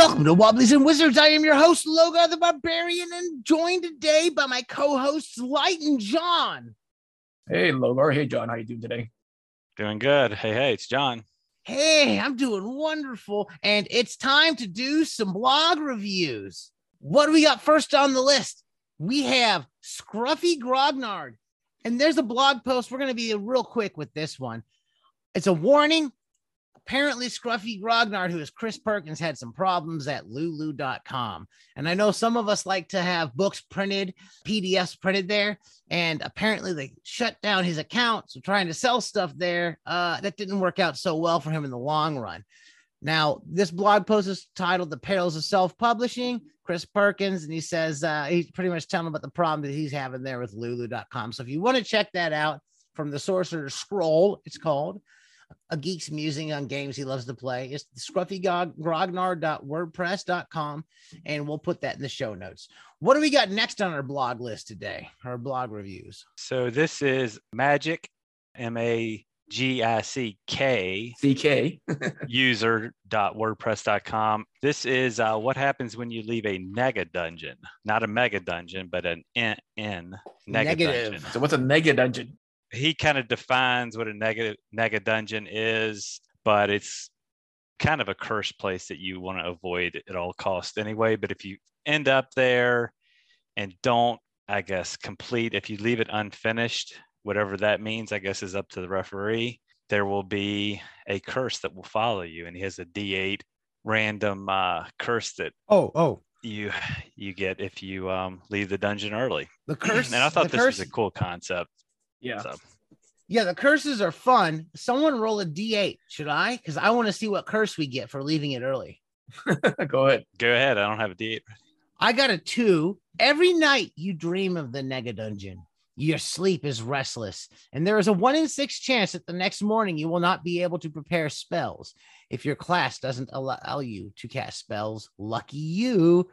Welcome to Wobblies and Wizards. I am your host, Logar the Barbarian, and joined today by my co-hosts Light and John. Hey, Logar. Hey, John. How you doing today? Doing good. Hey, hey, it's John. Hey, I'm doing wonderful, and it's time to do some blog reviews. What do we got first on the list? We have Scruffy Grognard, and there's a blog post. We're going to be real quick with this one. It's a warning apparently Scruffy Grognard, who is Chris Perkins, had some problems at lulu.com. And I know some of us like to have books printed, PDFs printed there. And apparently they shut down his account. So trying to sell stuff there, uh, that didn't work out so well for him in the long run. Now, this blog post is titled The Perils of Self Publishing. Chris Perkins, and he says uh, he's pretty much telling about the problem that he's having there with lulu.com. So if you want to check that out from the Sorcerer's Scroll, it's called a geek's musing on games he loves to play. It's scruffygrognard.wordpress.com, and we'll put that in the show notes. What do we got next on our blog list today? Our blog reviews. So this is Magic, M A G I C K C K user.wordpress.com. This is uh, what happens when you leave a nega dungeon, not a mega dungeon, but an N, N nega Negative. dungeon. So what's a nega dungeon? He kind of defines what a negative nega dungeon is, but it's kind of a cursed place that you want to avoid at all costs anyway. But if you end up there and don't, I guess, complete, if you leave it unfinished, whatever that means, I guess is up to the referee. There will be a curse that will follow you, and he has a D8 random uh, curse that Oh, oh, you you get if you um, leave the dungeon early. the curse. and I thought this curse, was a cool concept. Yeah. So Yeah, the curses are fun. Someone roll a d8. Should I? Because I want to see what curse we get for leaving it early. Go ahead. go ahead. I don't have a D8. I got a two. Every night you dream of the nega dungeon. Your sleep is restless, and there is a one in six chance that the next morning you will not be able to prepare spells. If your class doesn't allow you to cast spells, lucky you.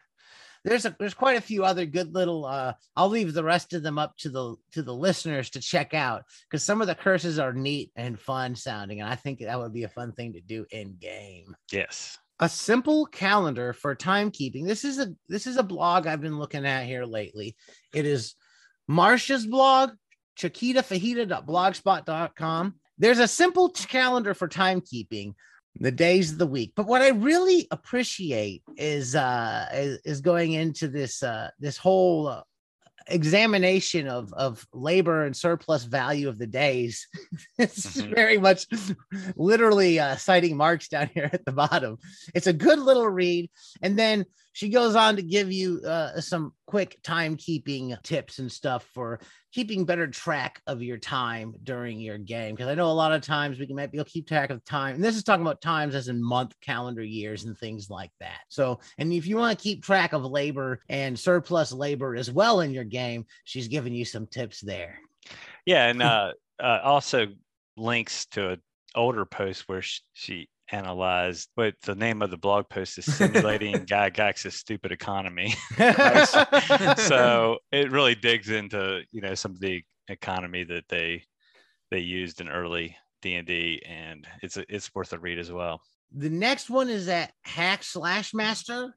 There's a there's quite a few other good little uh I'll leave the rest of them up to the to the listeners to check out because some of the curses are neat and fun sounding, and I think that would be a fun thing to do in game Yes. a simple calendar for timekeeping. This is a this is a blog I've been looking at here lately. It is Marsha's blog, chiquitafajita.blogspot.com. There's a simple calendar for timekeeping the days of the week. But what I really appreciate is uh is, is going into this uh this whole uh, examination of of labor and surplus value of the days. it's Mhm. very much literally uh, citing Marx down here at the bottom. It's a good little read, and then she goes on to give you uh, some quick timekeeping tips and stuff for keeping better track of your time during your game. Because I know a lot of times we can maybe you'll keep track of time, and this is talking about times as in month, calendar years, and things like that. So, and if you want to keep track of labor and surplus labor as well in your game, she's giving you some tips there. Yeah, and uh, uh, also links to an older post where sh- she analyzed. But the name of the blog post is "Simulating Gygax's Stupid Economy." so it really digs into you know some of the economy that they they used in early D and it's a, it's worth a read as well. The next one is at hack slash master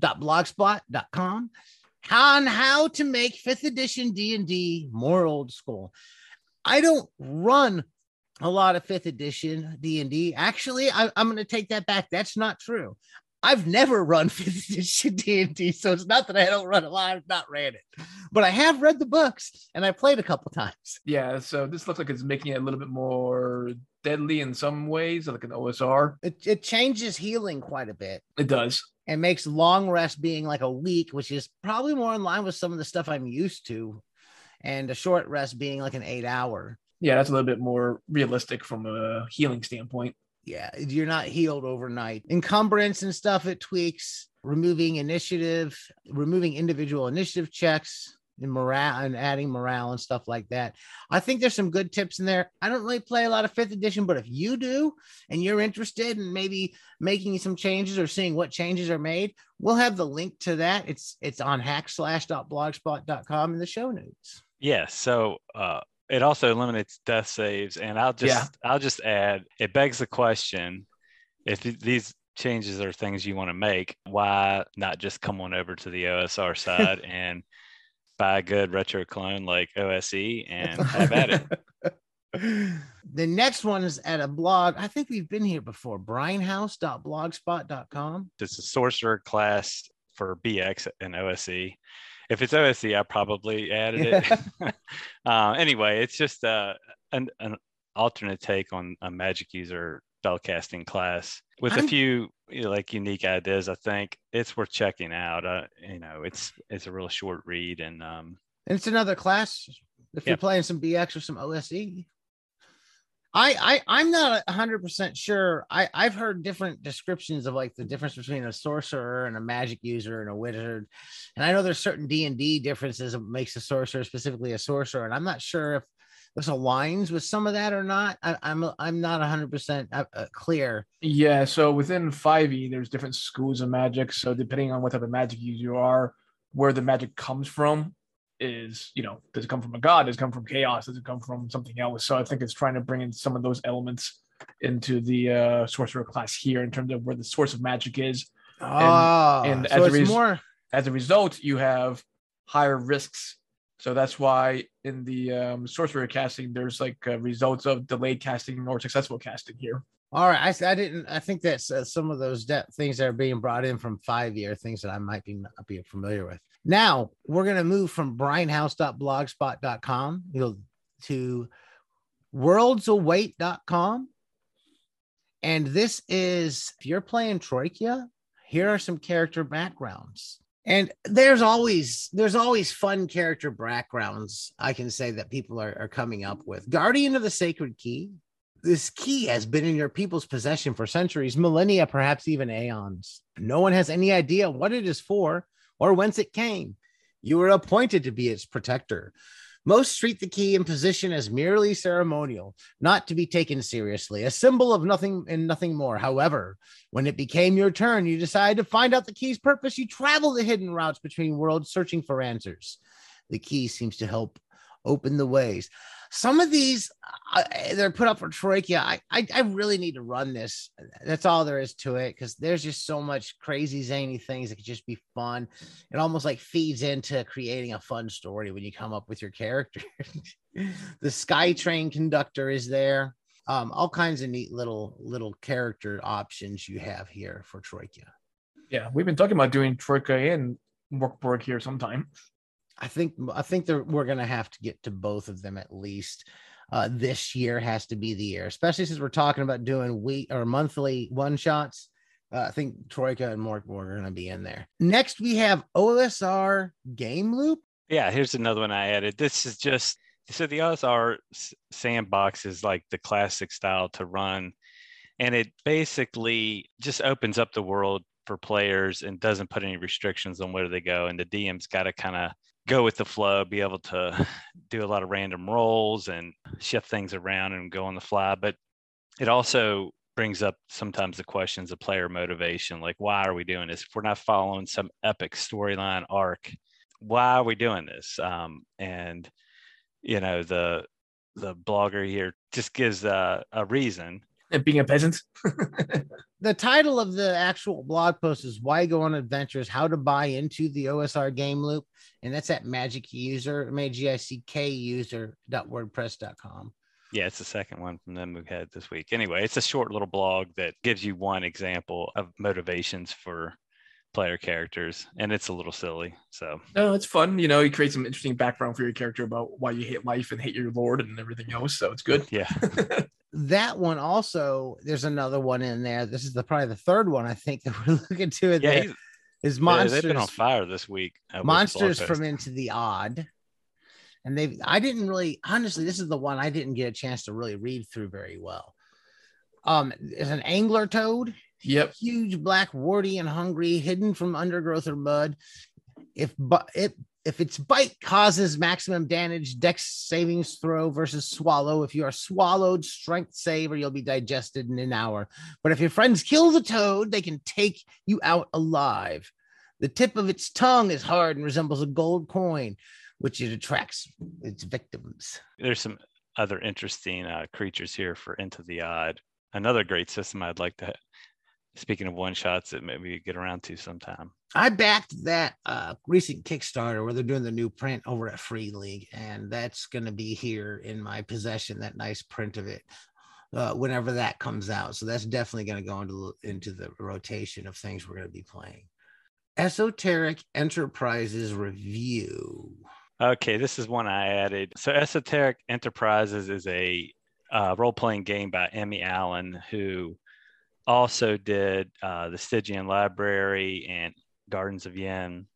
dot blogspot.com on how to make fifth edition D&D more old school. I don't run a lot of fifth edition D&D. Actually, I, I'm going to take that back. That's not true. I've never run fifth edition D&D, so it's not that I don't run a lot. I've not ran it, but I have read the books and I played a couple times. Yeah. So this looks like it's making it a little bit more deadly in some ways, like an OSR. It, it changes healing quite a bit. It does. and makes long rest being like a week, which is probably more in line with some of the stuff I'm used to, and a short rest being like an eight hour. Yeah, that's a little bit more realistic from a healing standpoint. Yeah, you're not healed overnight. Encumbrance and stuff, it tweaks, removing initiative, removing individual initiative checks, and morale and adding morale and stuff like that. I think there's some good tips in there. I don't really play a lot of fifth edition, but if you do and you're interested in maybe making some changes or seeing what changes are made, we'll have the link to that. It's it's on hackslash.blogspot.com in the show notes. Yeah. So uh, it also eliminates death saves, and I'll just Yeah. I'll just add it begs the question if these changes are things you want to make, why not just come on over to the OSR side and buy a good retro clone like OSE and have at it? the next one is at a blog. I think we've been here before. Brinehouse.blogspot.com. It's a sorcerer class for BX and OSE. If it's OSE, I probably added it. uh, anyway, it's just uh, an, an alternate take on a magic user spellcasting class with I'm- a few you know, like unique ideas. I think it's worth checking out. Uh, you know, it's it's a real short read and um, And it's another class if you're playing some BX or some OSE. I, I I'm not hundred percent sure. I I've heard different descriptions of like the difference between a sorcerer and a magic user and a wizard, and I know there's certain D and D differences that makes a sorcerer specifically a sorcerer, and I'm not sure if this aligns with some of that or not. I, I'm I'm not hundred percent uh, clear. Yeah, so within 5e, there's different schools of magic. So depending on what type of magic user you are, where the magic comes from is, you know, does it come from a god? Does it come from chaos? Does it come from something else? So I think it's trying to bring in some of those elements into the uh, sorcerer class here in terms of where the source of magic is. Oh, and so as a it's res- more. As a result, you have higher risks. So that's why in the um, sorcerer casting, there's like uh, results of delayed casting or successful casting here. All right, I didn't. I think that's uh, some of those de- things that are being brought in from 5e things that I might be not be familiar with. Now we're gonna move from brianhouse.blogspot.com you'll to worldsawait.com. And this is if you're playing Troika, here are some character backgrounds. And there's always there's always fun character backgrounds I can say that people are, are coming up with. Guardian of the Sacred Key, this key has been in your people's possession for centuries, millennia, perhaps even aeons. No one has any idea what it is for or whence it came. You were appointed to be its protector. Most treat the key in position as merely ceremonial, not to be taken seriously, a symbol of nothing and nothing more. However, when it became your turn, you decided to find out the key's purpose. You travel the hidden routes between worlds searching for answers. The key seems to help open the ways. Some of these uh, they're put up for Troika. I, I I really need to run this. That's all there is to it because there's just so much crazy zany things that could just be fun. It almost like feeds into creating a fun story when you come up with your character. the Skytrain conductor is there. Um, all kinds of neat little little character options you have here for Troika. Yeah, we've been talking about doing Troika and Morkborg here sometime. I think I think that we're gonna have to get to both of them at least. Uh, this year has to be the year, especially since we're talking about doing week or monthly one shots. Uh, I think Troika and Morkborg are gonna be in there. Next, we have OSR Game Loop. Yeah, here's another one I added. This is just so the OSR sandbox is like the classic style to run, and it basically just opens up the world for players and doesn't put any restrictions on where they go. And the DM's got to kind of go with the flow, be able to do a lot of random rolls and shift things around and go on the fly. But it also brings up sometimes the questions of player motivation, like why are we doing this? If we're not following some epic storyline arc, why are we doing this? Um, and you know the the blogger here just gives uh, a reason. And being a peasant. The title of the actual blog post is "Why Go on Adventures: How to Buy into the OSR Game Loop," and that's at Magic User, M A G I C K User WordPress.com. Yeah, it's the second one from them we've had this week. Anyway, it's a short little blog that gives you one example of motivations for player characters, and it's a little silly. So No, it's fun. You know, you create some interesting background for your character about why you hate life and hate your lord and everything else. So it's good. yeah, that one also there's another one in there this is the probably the third one i think that we're looking to in yeah, there he's- is yeah, monsters they've been on fire this week. with the blog monsters from into the odd and they i didn't really honestly this is the one i didn't get a chance to really read through very well um is an angler toad Yep. huge black warty and hungry hidden from undergrowth or mud if but it if its bite causes maximum damage dex savings throw versus swallow. If you are swallowed strength save or you'll be digested in an hour. But if your friends kill the toad they can take you out alive. The tip of its tongue is hard and resembles a gold coin which it attracts its victims. There's some other interesting uh, creatures here for Into the Odd. Another great system I'd like to speaking of one shots that maybe we get around to sometime. I backed that uh, recent Kickstarter where they're doing the new print over at Free League, and that's going to be here in my possession. That nice print of it, uh, whenever that comes out. So that's definitely going to go into into the rotation of things we're going to be playing. Esoteric Enterprises review. Okay, this is one I added. So, Esoteric Enterprises is a uh, role playing game by Emmy Allen, who also did uh, the Stygian Library and Gardens of Ynn,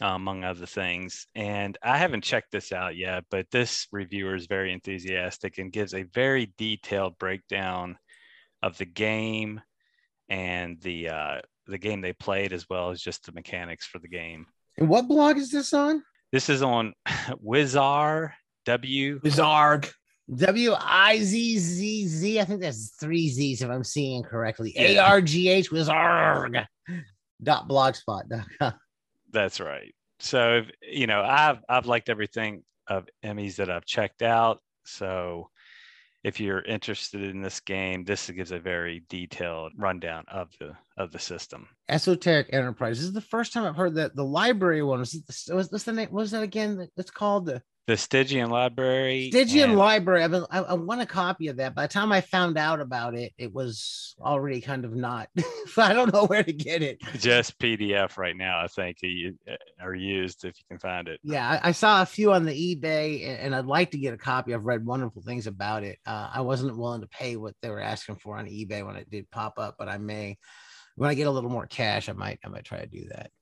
uh, among other things. And I haven't checked this out yet, but this reviewer is very enthusiastic and gives a very detailed breakdown of the game and the uh, the game they played, as well as just the mechanics for the game. And what blog is this on? This is on Wizar W. Wizarg. W I Z Z Z. I think that's three Z's if I'm seeing correctly. A. R G H Wizarg. Dot blogspot.com. That's right. So if, you know, I've I've liked everything of Emmys that I've checked out. So if you're interested in this game, this gives a very detailed rundown of the of the system. Esoteric Enterprise. This is the first time I've heard that the library one was was what's the name? What was that again? It's called the The Stygian Library. Stygian and Library. I've been, I, I want a copy of that. By the time I found out about it, it was already kind of not. I don't know where to get it. just PDF right now, I think, are used if you can find it. Yeah, I, I saw a few on the eBay, and, and I'd like to get a copy. I've read wonderful things about it. Uh, I wasn't willing to pay what they were asking for on eBay when it did pop up, but I may, when I get a little more cash, I might, I might try to do that.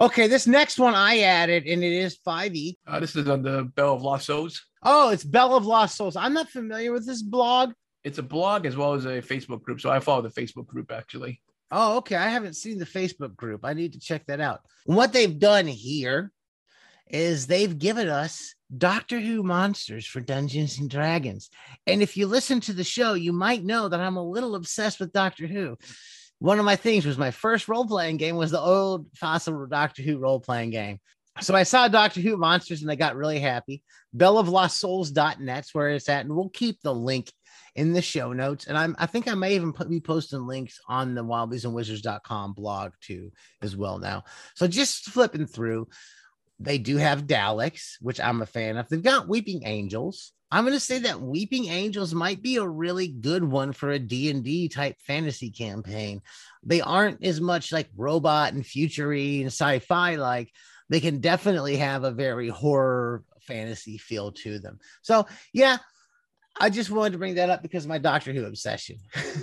Okay, this next one I added, and it is 5e. Uh, this is on the Bell of Lost Souls. Oh, it's Bell of Lost Souls. I'm not familiar with this blog. It's a blog as well as a Facebook group. So I follow the Facebook group actually. Oh, okay. I haven't seen the Facebook group. I need to check that out. What they've done here is they've given us Doctor Who monsters for Dungeons and Dragons. And if you listen to the show, you might know that I'm a little obsessed with Doctor Who. One of my things was my first role playing game was the old FASA Doctor Who role playing game. So I saw Doctor Who monsters and I got really happy. Bell of Lost Souls.net's where it's at, and we'll keep the link in the show notes. And I'm I think I may even put, be posting links on the wobbliesandwizards.com blog too as well now. So just flipping through, they do have Daleks, which I'm a fan of. They've got Weeping Angels. I'm going to say that Weeping Angels might be a really good one for a D&D type fantasy campaign. They aren't as much like robot and futury and sci-fi like they can definitely have a very horror fantasy feel to them. So, yeah, I just wanted to bring that up because my Doctor Who obsession.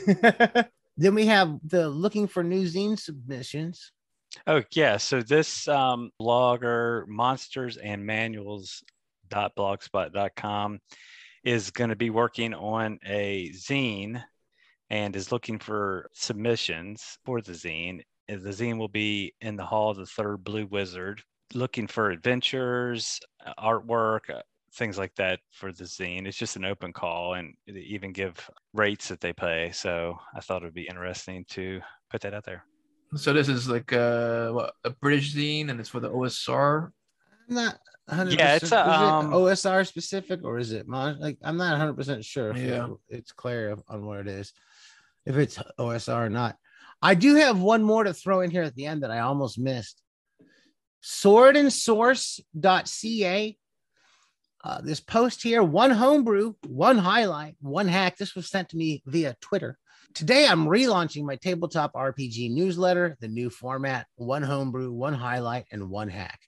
then we have the looking for new zine submissions. Oh yeah, so this um, blogger monsters and manuals blogspot.com is going to be working on a zine and is looking for submissions for the zine. Uh, The zine will be in the hall of the third blue wizard, looking for adventures, uh, artwork, uh, things like that for the zine. It's just an open call and they even give rates that they pay. So I thought it would be interesting to put that out there. So this is like uh, what, a British zine, and it's for the OSR. I'm not 100 Yeah, it's a, is um, it OSR specific or is it mon- like I'm not 100 percent sure if Yeah. it- it's clear on what it is, if it's OSR or not. I do have one more to throw in here at the end that I almost missed. Swordandsource.ca. Uh, this post here, one homebrew, one highlight, one hack. This was sent to me via Twitter. Today, I'm relaunching my tabletop RPG newsletter, the new format, one homebrew, one highlight, and one hack.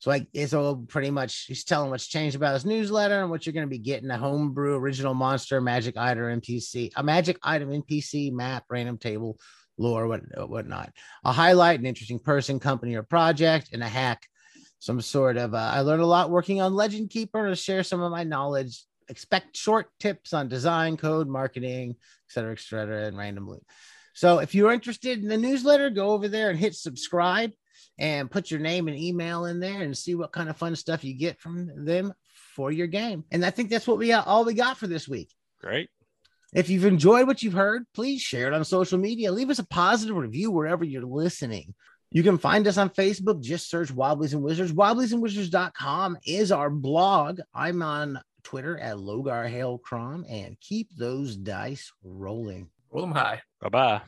So like it's all pretty much he's telling what's changed about his newsletter and what you're going to be getting a homebrew original monster, magic item NPC, a magic item NPC map, random table, lore, what whatnot. A highlight, an interesting person, company, or project, and a hack. Some sort of uh, I learned a lot working on Legend Keeper to share some of my knowledge. Expect short tips on design, code, marketing, et cetera, et cetera, and randomly. So if you're interested in the newsletter, go over there and hit subscribe and put your name and email in there and see what kind of fun stuff you get from them for your game. And I think that's what we got, all we got for this week. Great. If you've enjoyed what you've heard, please share it on social media. Leave us a positive review wherever you're listening. You can find us on Facebook. Just search Wobblies and Wizards. Wobbliesandwizards.com is our blog. I'm on Twitter at Logar Hale Crom and keep those dice rolling. Roll them high. Bye bye.